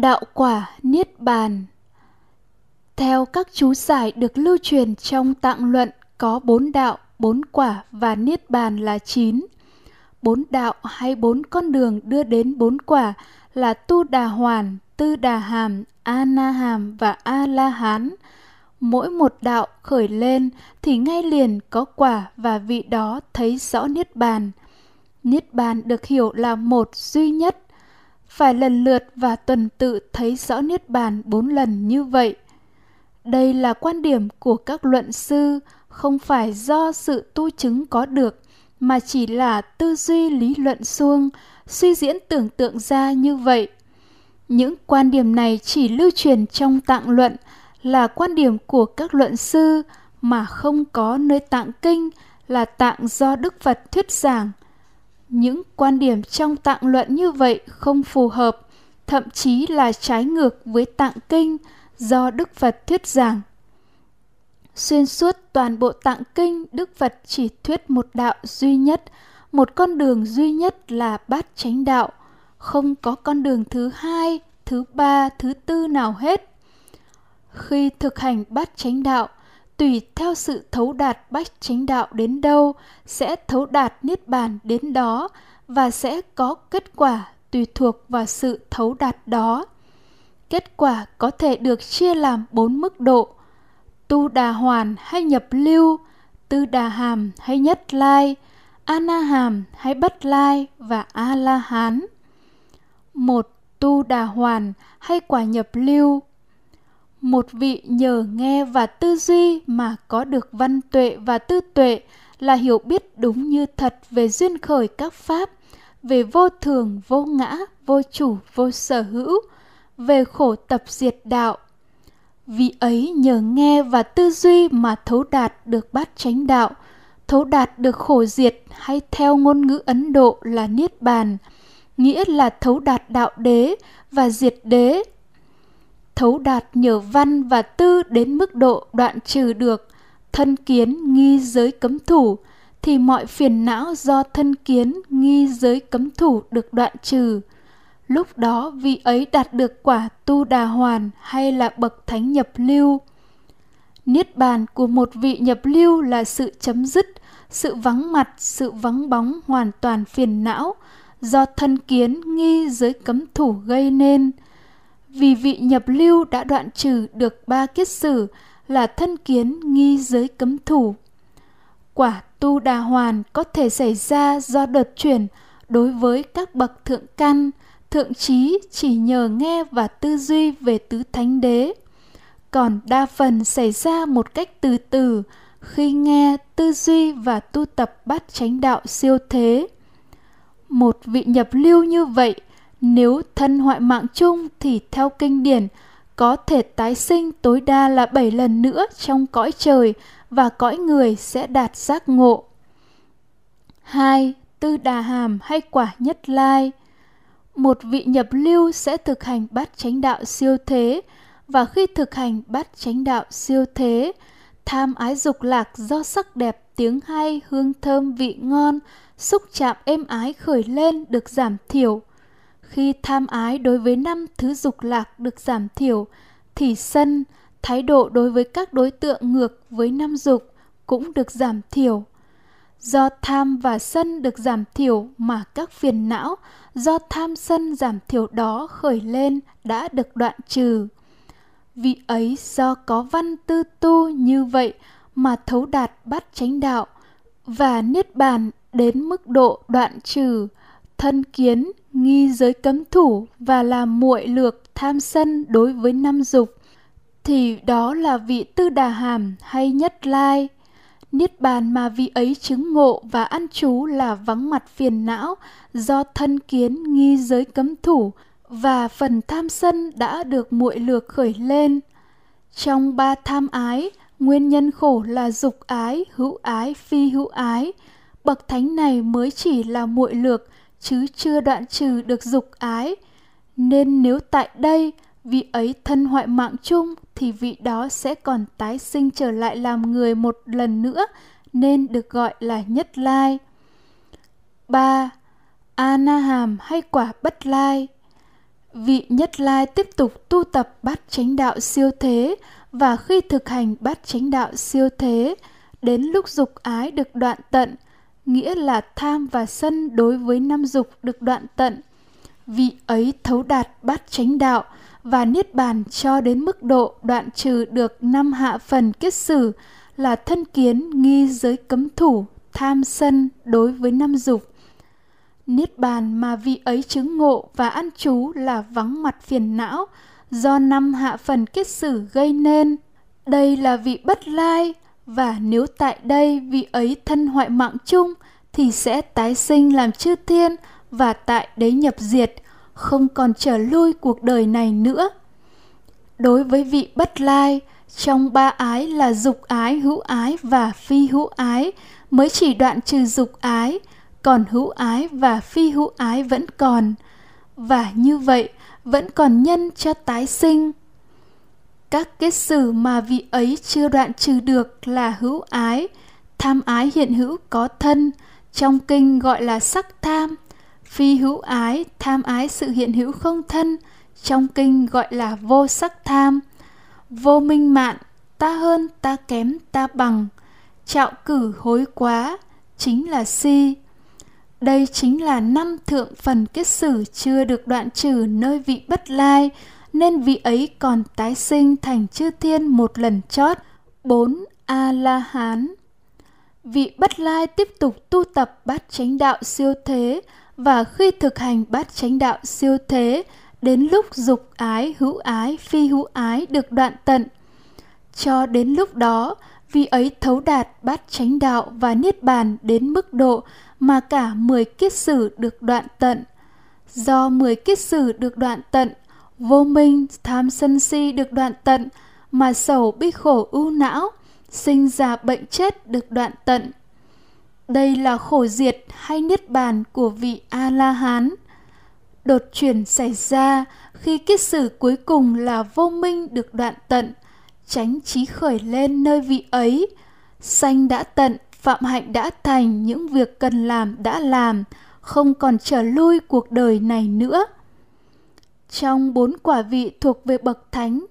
Đạo quả Niết Bàn Theo các chú giải được lưu truyền trong tạng luận có bốn đạo, bốn quả và Niết Bàn là chín. Bốn đạo hay bốn con đường đưa đến bốn quả là Tu Đà Hoàn, Tư Đà Hàm, A Na Hàm và A La Hán. Mỗi một đạo khởi lên thì ngay liền có quả và vị đó thấy rõ Niết Bàn. Niết Bàn được hiểu là một duy nhất phải lần lượt và tuần tự thấy rõ niết bàn bốn lần như vậy. Đây là quan điểm của các luận sư, không phải do sự tu chứng có được, mà chỉ là tư duy lý luận suông suy diễn tưởng tượng ra như vậy. Những quan điểm này chỉ lưu truyền trong tạng luận, là quan điểm của các luận sư, mà không có nơi tạng kinh, là tạng do đức phật thuyết giảng những quan điểm trong tạng luận như vậy không phù hợp, thậm chí là trái ngược với tạng kinh do đức phật thuyết giảng. Xuyên suốt toàn bộ tạng kinh, đức phật chỉ thuyết một đạo duy nhất, một con đường duy nhất là bát chánh đạo, không có con đường thứ hai, thứ ba, thứ tư nào hết. Khi thực hành bát chánh đạo tùy theo sự thấu đạt bách chánh đạo đến đâu, sẽ thấu đạt niết bàn đến đó và sẽ có kết quả tùy thuộc vào sự thấu đạt đó. Kết quả có thể được chia làm bốn mức độ tu đà hoàn hay nhập lưu, tư đà hàm hay nhất lai ana hàm hay bất lai và a la hán một, tu đà hoàn hay quả nhập lưu một vị nhờ nghe và tư duy mà có được văn tuệ và tư tuệ là hiểu biết đúng như thật về duyên khởi các pháp, về vô thường, vô ngã, vô chủ, vô sở hữu, về khổ tập diệt đạo. Vị ấy nhờ nghe và tư duy mà thấu đạt được bát chánh đạo, thấu đạt được khổ diệt hay theo ngôn ngữ ấn độ là niết bàn, nghĩa là thấu đạt đạo đế và diệt đế thấu đạt nhờ văn và tư đến mức độ đoạn trừ được. Thân kiến nghi giới cấm thủ, thì mọi phiền não do thân kiến nghi giới cấm thủ được đoạn trừ. Lúc đó vị ấy đạt được quả tu đà hoàn hay là bậc thánh nhập lưu. Niết bàn của một vị nhập lưu là sự chấm dứt, sự vắng mặt, sự vắng bóng hoàn toàn phiền não do thân kiến nghi giới cấm thủ gây nên vì vị nhập lưu đã đoạn trừ được ba kiết sử là thân kiến nghi giới cấm thủ. Quả tu đà hoàn có thể xảy ra do đợt chuyển đối với các bậc thượng căn, thượng trí chỉ nhờ nghe và tư duy về tứ thánh đế. Còn đa phần xảy ra một cách từ từ khi nghe, tư duy và tu tập bát chánh đạo siêu thế. Một vị nhập lưu như vậy nếu thân hoại mạng chung thì theo kinh điển có thể tái sinh tối đa là 7 lần nữa trong cõi trời và cõi người sẽ đạt giác ngộ. 2. Tư đà hàm hay quả nhất lai Một vị nhập lưu sẽ thực hành bát chánh đạo siêu thế và khi thực hành bát chánh đạo siêu thế, tham ái dục lạc do sắc đẹp, tiếng hay, hương thơm, vị ngon, xúc chạm êm ái khởi lên được giảm thiểu – khi tham ái đối với năm thứ dục lạc được giảm thiểu, thì sân, thái độ đối với các đối tượng ngược với năm dục cũng được giảm thiểu. Do tham và sân được giảm thiểu mà các phiền não do tham sân giảm thiểu đó khởi lên đã được đoạn trừ. Vì ấy do có văn tư tu như vậy mà thấu đạt bát chánh đạo và niết bàn đến mức độ đoạn trừ thân kiến, nghi giới cấm thủ và làm muội lược tham sân đối với năm dục, thì đó là vị tư đà hàm hay nhất lai. Niết bàn mà vị ấy chứng ngộ và ăn chú là vắng mặt phiền não do thân kiến, nghi giới cấm thủ và phần tham sân đã được muội lược khởi lên. Trong ba tham ái, nguyên nhân khổ là dục ái, hữu ái, phi hữu ái. Bậc thánh này mới chỉ là muội lược chứ chưa đoạn trừ được dục ái nên nếu tại đây vị ấy thân hoại mạng chung thì vị đó sẽ còn tái sinh trở lại làm người một lần nữa nên được gọi là nhất lai. 3. Anaham hay quả bất lai vị Nhất Lai tiếp tục tu tập bát chánh đạo siêu thế và khi thực hành bát chánh đạo siêu thế, đến lúc dục ái được đoạn tận, nghĩa là tham và sân đối với năm dục được đoạn tận. Vị ấy thấu đạt bát chánh đạo và niết bàn cho đến mức độ đoạn trừ được năm hạ phần kết xử là thân kiến nghi giới cấm thủ, tham sân đối với năm dục Niết bàn mà vị ấy chứng ngộ và ăn trú là vắng mặt phiền não do năm hạ phần kết xử gây nên. Đây là vị bất lai và nếu tại đây vị ấy thân hoại mạng chung thì sẽ tái sinh làm chư thiên và tại đấy nhập diệt, không còn trở lui cuộc đời này nữa. Đối với vị bất lai, trong ba ái là dục ái, hữu ái và phi hữu ái mới chỉ đoạn trừ dục ái, còn hữu ái và phi hữu ái vẫn còn và như vậy vẫn còn nhân cho tái sinh các kết xử mà vị ấy chưa đoạn trừ được là hữu ái tham ái hiện hữu có thân trong kinh gọi là sắc tham. Phi hữu ái tham ái sự hiện hữu không thân trong kinh gọi là vô sắc tham. Vô minh mạn ta hơn ta kém ta bằng. Trạo cử hối quá chính là si. Đây chính là năm thượng phần kết xử chưa được đoạn trừ nơi vị bất lai, nên vị ấy còn tái sinh thành chư thiên một lần chót. bốn A-la-hán Vị bất lai tiếp tục tu tập bát chánh đạo siêu thế và khi thực hành bát chánh đạo siêu thế, đến lúc dục ái, hữu ái, phi hữu ái được đoạn tận. Cho đến lúc đó, vị ấy thấu đạt bát chánh đạo và niết bàn đến mức độ mà cả 10 kiết sử được đoạn tận. Do 10 kiết sử được đoạn tận, vô minh, tham sân si được đoạn tận, mà sầu bi khổ ưu não, sinh ra bệnh chết được đoạn tận. Đây là khổ diệt hay niết bàn của vị A-la-hán. Đột chuyển xảy ra khi kiết sử cuối cùng là vô minh được đoạn tận, tránh trí khởi lên nơi vị ấy, sanh đã tận, Phạm Hạnh đã thành những việc cần làm đã làm, không còn trở lui cuộc đời này nữa. Trong bốn quả vị thuộc về bậc thánh,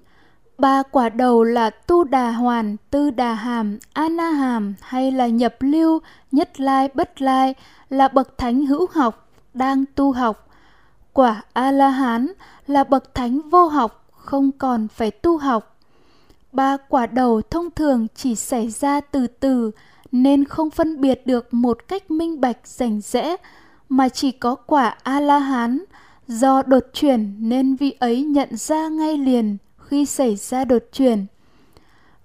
ba quả đầu là tu đà hoàn, tư đà hàm, ana hàm hay là nhập lưu, nhất lai, bất lai là bậc thánh hữu học, đang tu học. Quả A-la-hán là bậc thánh vô học, không còn phải tu học. Ba quả đầu thông thường chỉ xảy ra từ từ, nên không phân biệt được một cách minh bạch rành rẽ mà chỉ có quả a la hán do đột chuyển nên vị ấy nhận ra ngay liền khi xảy ra đột chuyển.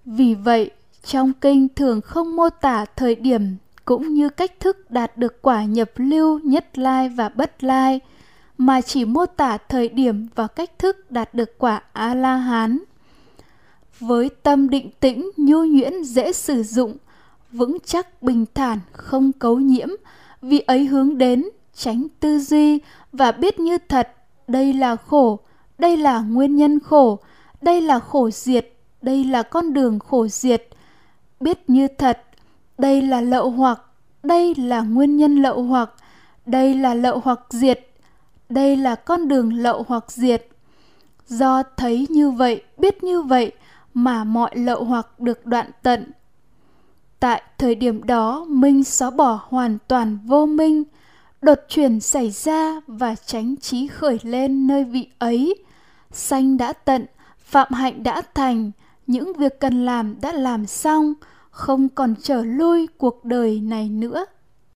Vì vậy, trong kinh thường không mô tả thời điểm cũng như cách thức đạt được quả nhập lưu nhất lai và bất lai, mà chỉ mô tả thời điểm và cách thức đạt được quả a la hán với tâm định tĩnh, nhu nhuyễn, dễ sử dụng, vững chắc, bình thản, không cấu nhiễm vì ấy hướng đến tránh tư duy và biết như thật đây là khổ đây là nguyên nhân khổ đây là khổ diệt đây là con đường khổ diệt. Biết như thật đây là lậu hoặc đây là nguyên nhân lậu hoặc đây là lậu hoặc diệt đây là con đường lậu hoặc diệt. Do thấy như vậy biết như vậy mà mọi lậu hoặc được đoạn tận. Tại thời điểm đó, Minh xóa bỏ hoàn toàn vô minh, đột chuyển xảy ra và tránh trí khởi lên nơi vị ấy. Sanh đã tận, phạm hạnh đã thành, những việc cần làm đã làm xong, không còn trở lui cuộc đời này nữa.